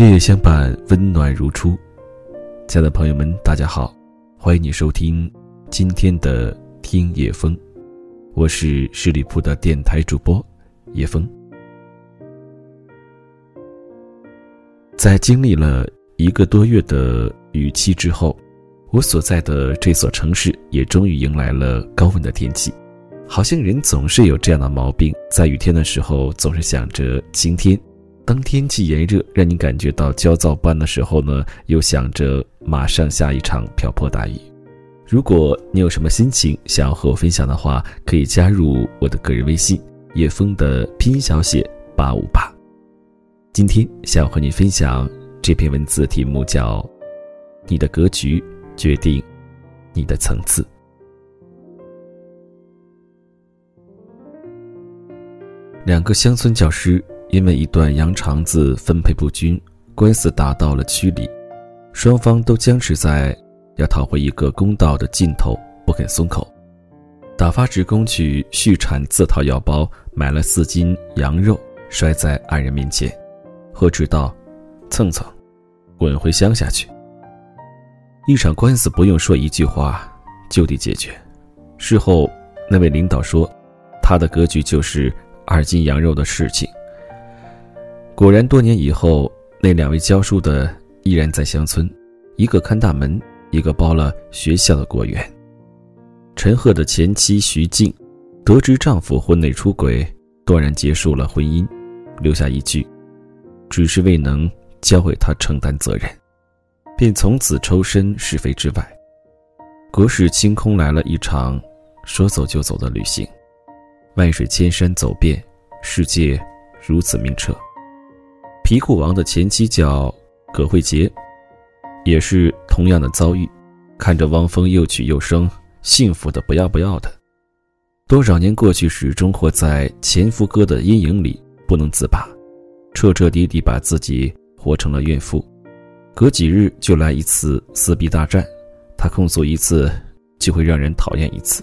夜夜相伴，温暖如初。亲爱的朋友们，大家好，欢迎你收听今天的听夜风，我是十里铺的电台主播叶风。在经历了一个多月的雨期之后，我所在的这所城市也终于迎来了高温的天气。好像人总是有这样的毛病，在雨天的时候总是想着晴天。当天气炎热，让你感觉到焦躁不安的时候呢，又想着马上下一场瓢泼大雨。如果你有什么心情想要和我分享的话，可以加入我的个人微信“叶枫”的拼音小写八五八。今天想要和你分享这篇文字，题目叫“你的格局决定你的层次”。两个乡村教师。因为一段羊肠子分配不均，官司打到了区里，双方都僵持在要讨回一个公道的尽头，不肯松口。打发职工去畜产自掏腰包买了四斤羊肉，摔在二人面前，呵斥道：“蹭蹭，滚回乡下去。”一场官司不用说一句话，就地解决。事后，那位领导说：“他的格局就是二斤羊肉的事情。”果然，多年以后，那两位教书的依然在乡村，一个看大门，一个包了学校的果园。陈赫的前妻徐静，得知丈夫婚内出轨，断然结束了婚姻，留下一句：“只是未能教会他承担责任”，便从此抽身是非之外。国事清空，来了一场说走就走的旅行，万水千山走遍，世界如此明澈。皮裤王的前妻叫葛慧杰，也是同样的遭遇，看着汪峰又娶又生，幸福的不要不要的。多少年过去，始终活在前夫哥的阴影里不能自拔，彻彻底底把自己活成了怨妇。隔几日就来一次撕逼大战，他控诉一次，就会让人讨厌一次。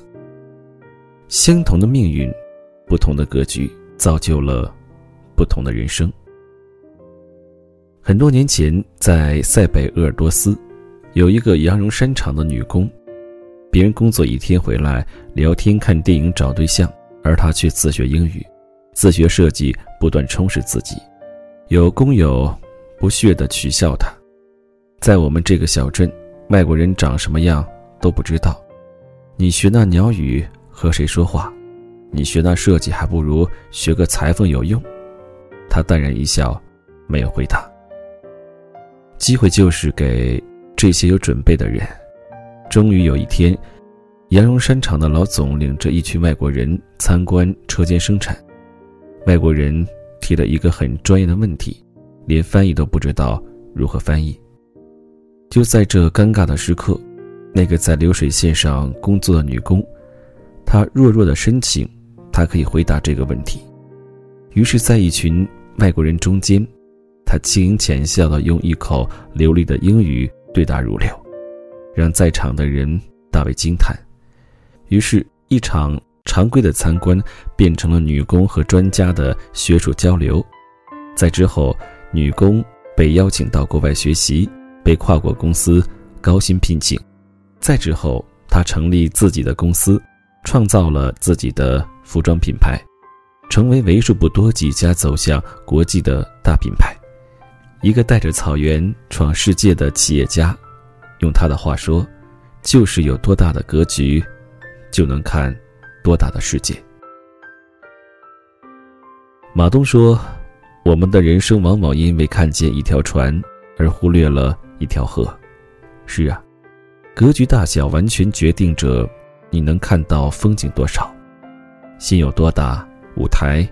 相同的命运，不同的格局，造就了不同的人生。很多年前，在塞北鄂尔多斯，有一个羊绒衫厂的女工，别人工作一天回来聊天、看电影、找对象，而她却自学英语，自学设计，不断充实自己。有工友不屑地取笑她：“在我们这个小镇，外国人长什么样都不知道，你学那鸟语和谁说话？你学那设计还不如学个裁缝有用。”他淡然一笑，没有回答。机会就是给这些有准备的人。终于有一天，羊绒衫厂的老总领着一群外国人参观车间生产。外国人提了一个很专业的问题，连翻译都不知道如何翻译。就在这尴尬的时刻，那个在流水线上工作的女工，她弱弱的申请，她可以回答这个问题。于是，在一群外国人中间。他轻盈浅笑的用一口流利的英语对答如流，让在场的人大为惊叹。于是，一场常规的参观变成了女工和专家的学术交流。在之后，女工被邀请到国外学习，被跨国公司高薪聘请。再之后，她成立自己的公司，创造了自己的服装品牌，成为为数不多几家走向国际的大品牌。一个带着草原闯世界的企业家，用他的话说，就是有多大的格局，就能看多大的世界。马东说：“我们的人生往往因为看见一条船，而忽略了一条河。”是啊，格局大小完全决定着你能看到风景多少。心有多大，舞台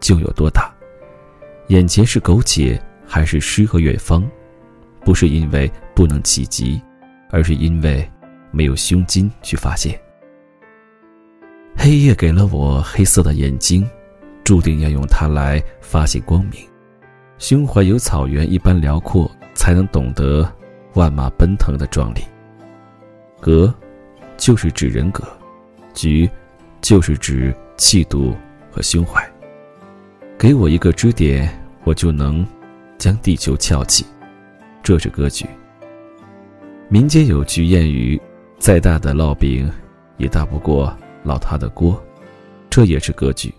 就有多大。眼前是苟且。还是诗和远方，不是因为不能企及，而是因为没有胸襟去发现。黑夜给了我黑色的眼睛，注定要用它来发现光明。胸怀有草原一般辽阔，才能懂得万马奔腾的壮丽。格，就是指人格；局，就是指气度和胸怀。给我一个支点，我就能。将地球翘起，这是格局。民间有句谚语：“再大的烙饼，也大不过烙他的锅。”这也是格局。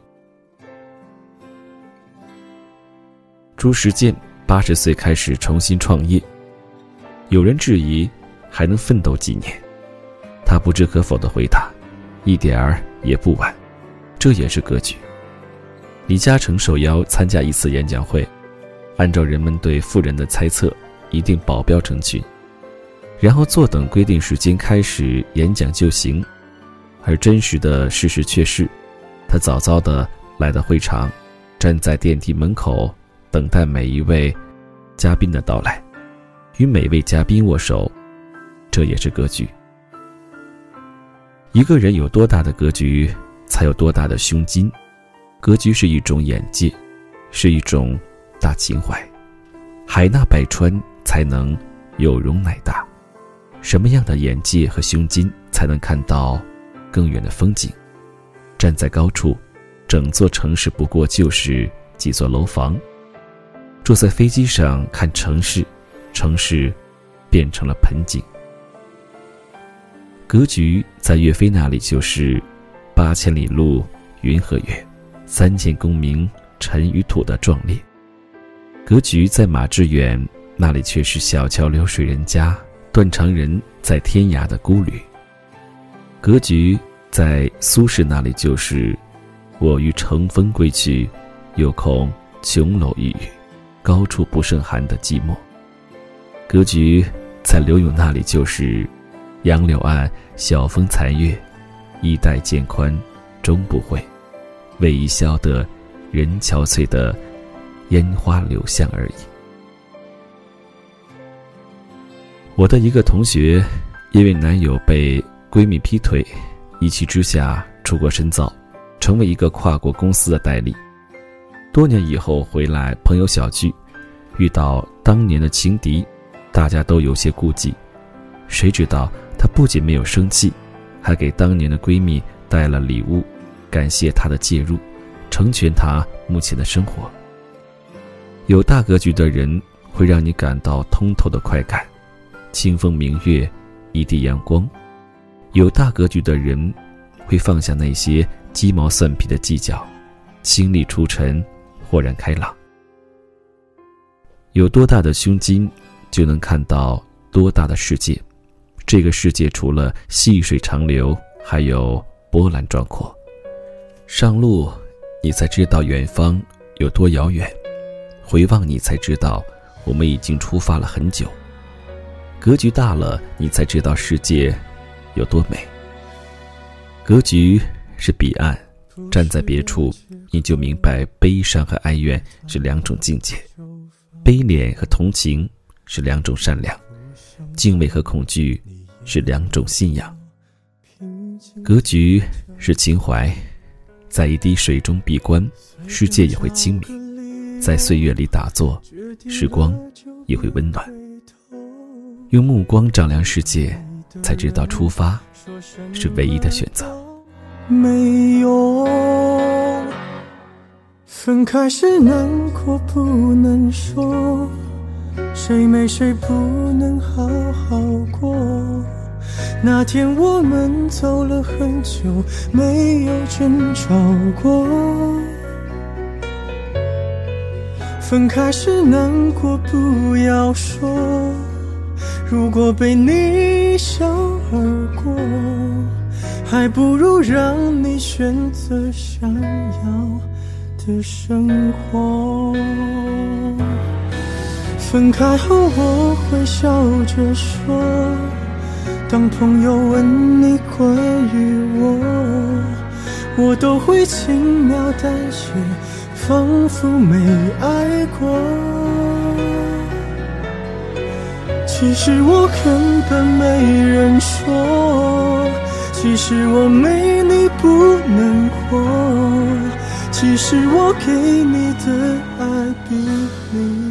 朱时健八十岁开始重新创业，有人质疑还能奋斗几年，他不置可否的回答：“一点儿也不晚。”这也是格局。李嘉诚受邀参加一次演讲会，按照人们对富人的猜测，一定保镖成群，然后坐等规定时间开始演讲就行。而真实的事实却是，他早早的来到会场，站在电梯门口。等待每一位嘉宾的到来，与每位嘉宾握手，这也是格局。一个人有多大的格局，才有多大的胸襟。格局是一种眼界，是一种大情怀。海纳百川，才能有容乃大。什么样的眼界和胸襟，才能看到更远的风景？站在高处，整座城市不过就是几座楼房。坐在飞机上看城市，城市变成了盆景。格局在岳飞那里就是“八千里路云和月，三千功名尘与土”的壮烈；格局在马致远那里却是“小桥流水人家，断肠人在天涯”的孤旅；格局在苏轼那里就是“我欲乘风归去，又恐琼楼玉宇”。高处不胜寒的寂寞。格局在柳永那里就是“杨柳岸，晓风残月，衣带渐宽终不悔，为伊消得人憔悴”的烟花柳巷而已。我的一个同学，因为男友被闺蜜劈腿，一气之下出国深造，成为一个跨国公司的代理。多年以后回来，朋友小聚，遇到当年的情敌，大家都有些顾忌。谁知道她不仅没有生气，还给当年的闺蜜带了礼物，感谢她的介入，成全她目前的生活。有大格局的人会让你感到通透的快感，清风明月，一地阳光。有大格局的人会放下那些鸡毛蒜皮的计较，心力出尘。豁然开朗。有多大的胸襟，就能看到多大的世界。这个世界除了细水长流，还有波澜壮阔。上路，你才知道远方有多遥远；回望，你才知道我们已经出发了很久。格局大了，你才知道世界有多美。格局是彼岸。站在别处，你就明白悲伤和哀怨是两种境界，悲怜和同情是两种善良，敬畏和恐惧是两种信仰。格局是情怀，在一滴水中闭关，世界也会清明；在岁月里打坐，时光也会温暖。用目光丈量世界，才知道出发是唯一的选择。没用，分开时难过不能说，谁没谁不能好好过。那天我们走了很久，没有争吵过。分开时难过不要说，如果被你一笑而过。还不如让你选择想要的生活。分开后我会笑着说，当朋友问你关于我，我都会轻描淡写，仿佛没爱过。其实我根本没人说。其实我没你不能活，其实我给你的爱比你。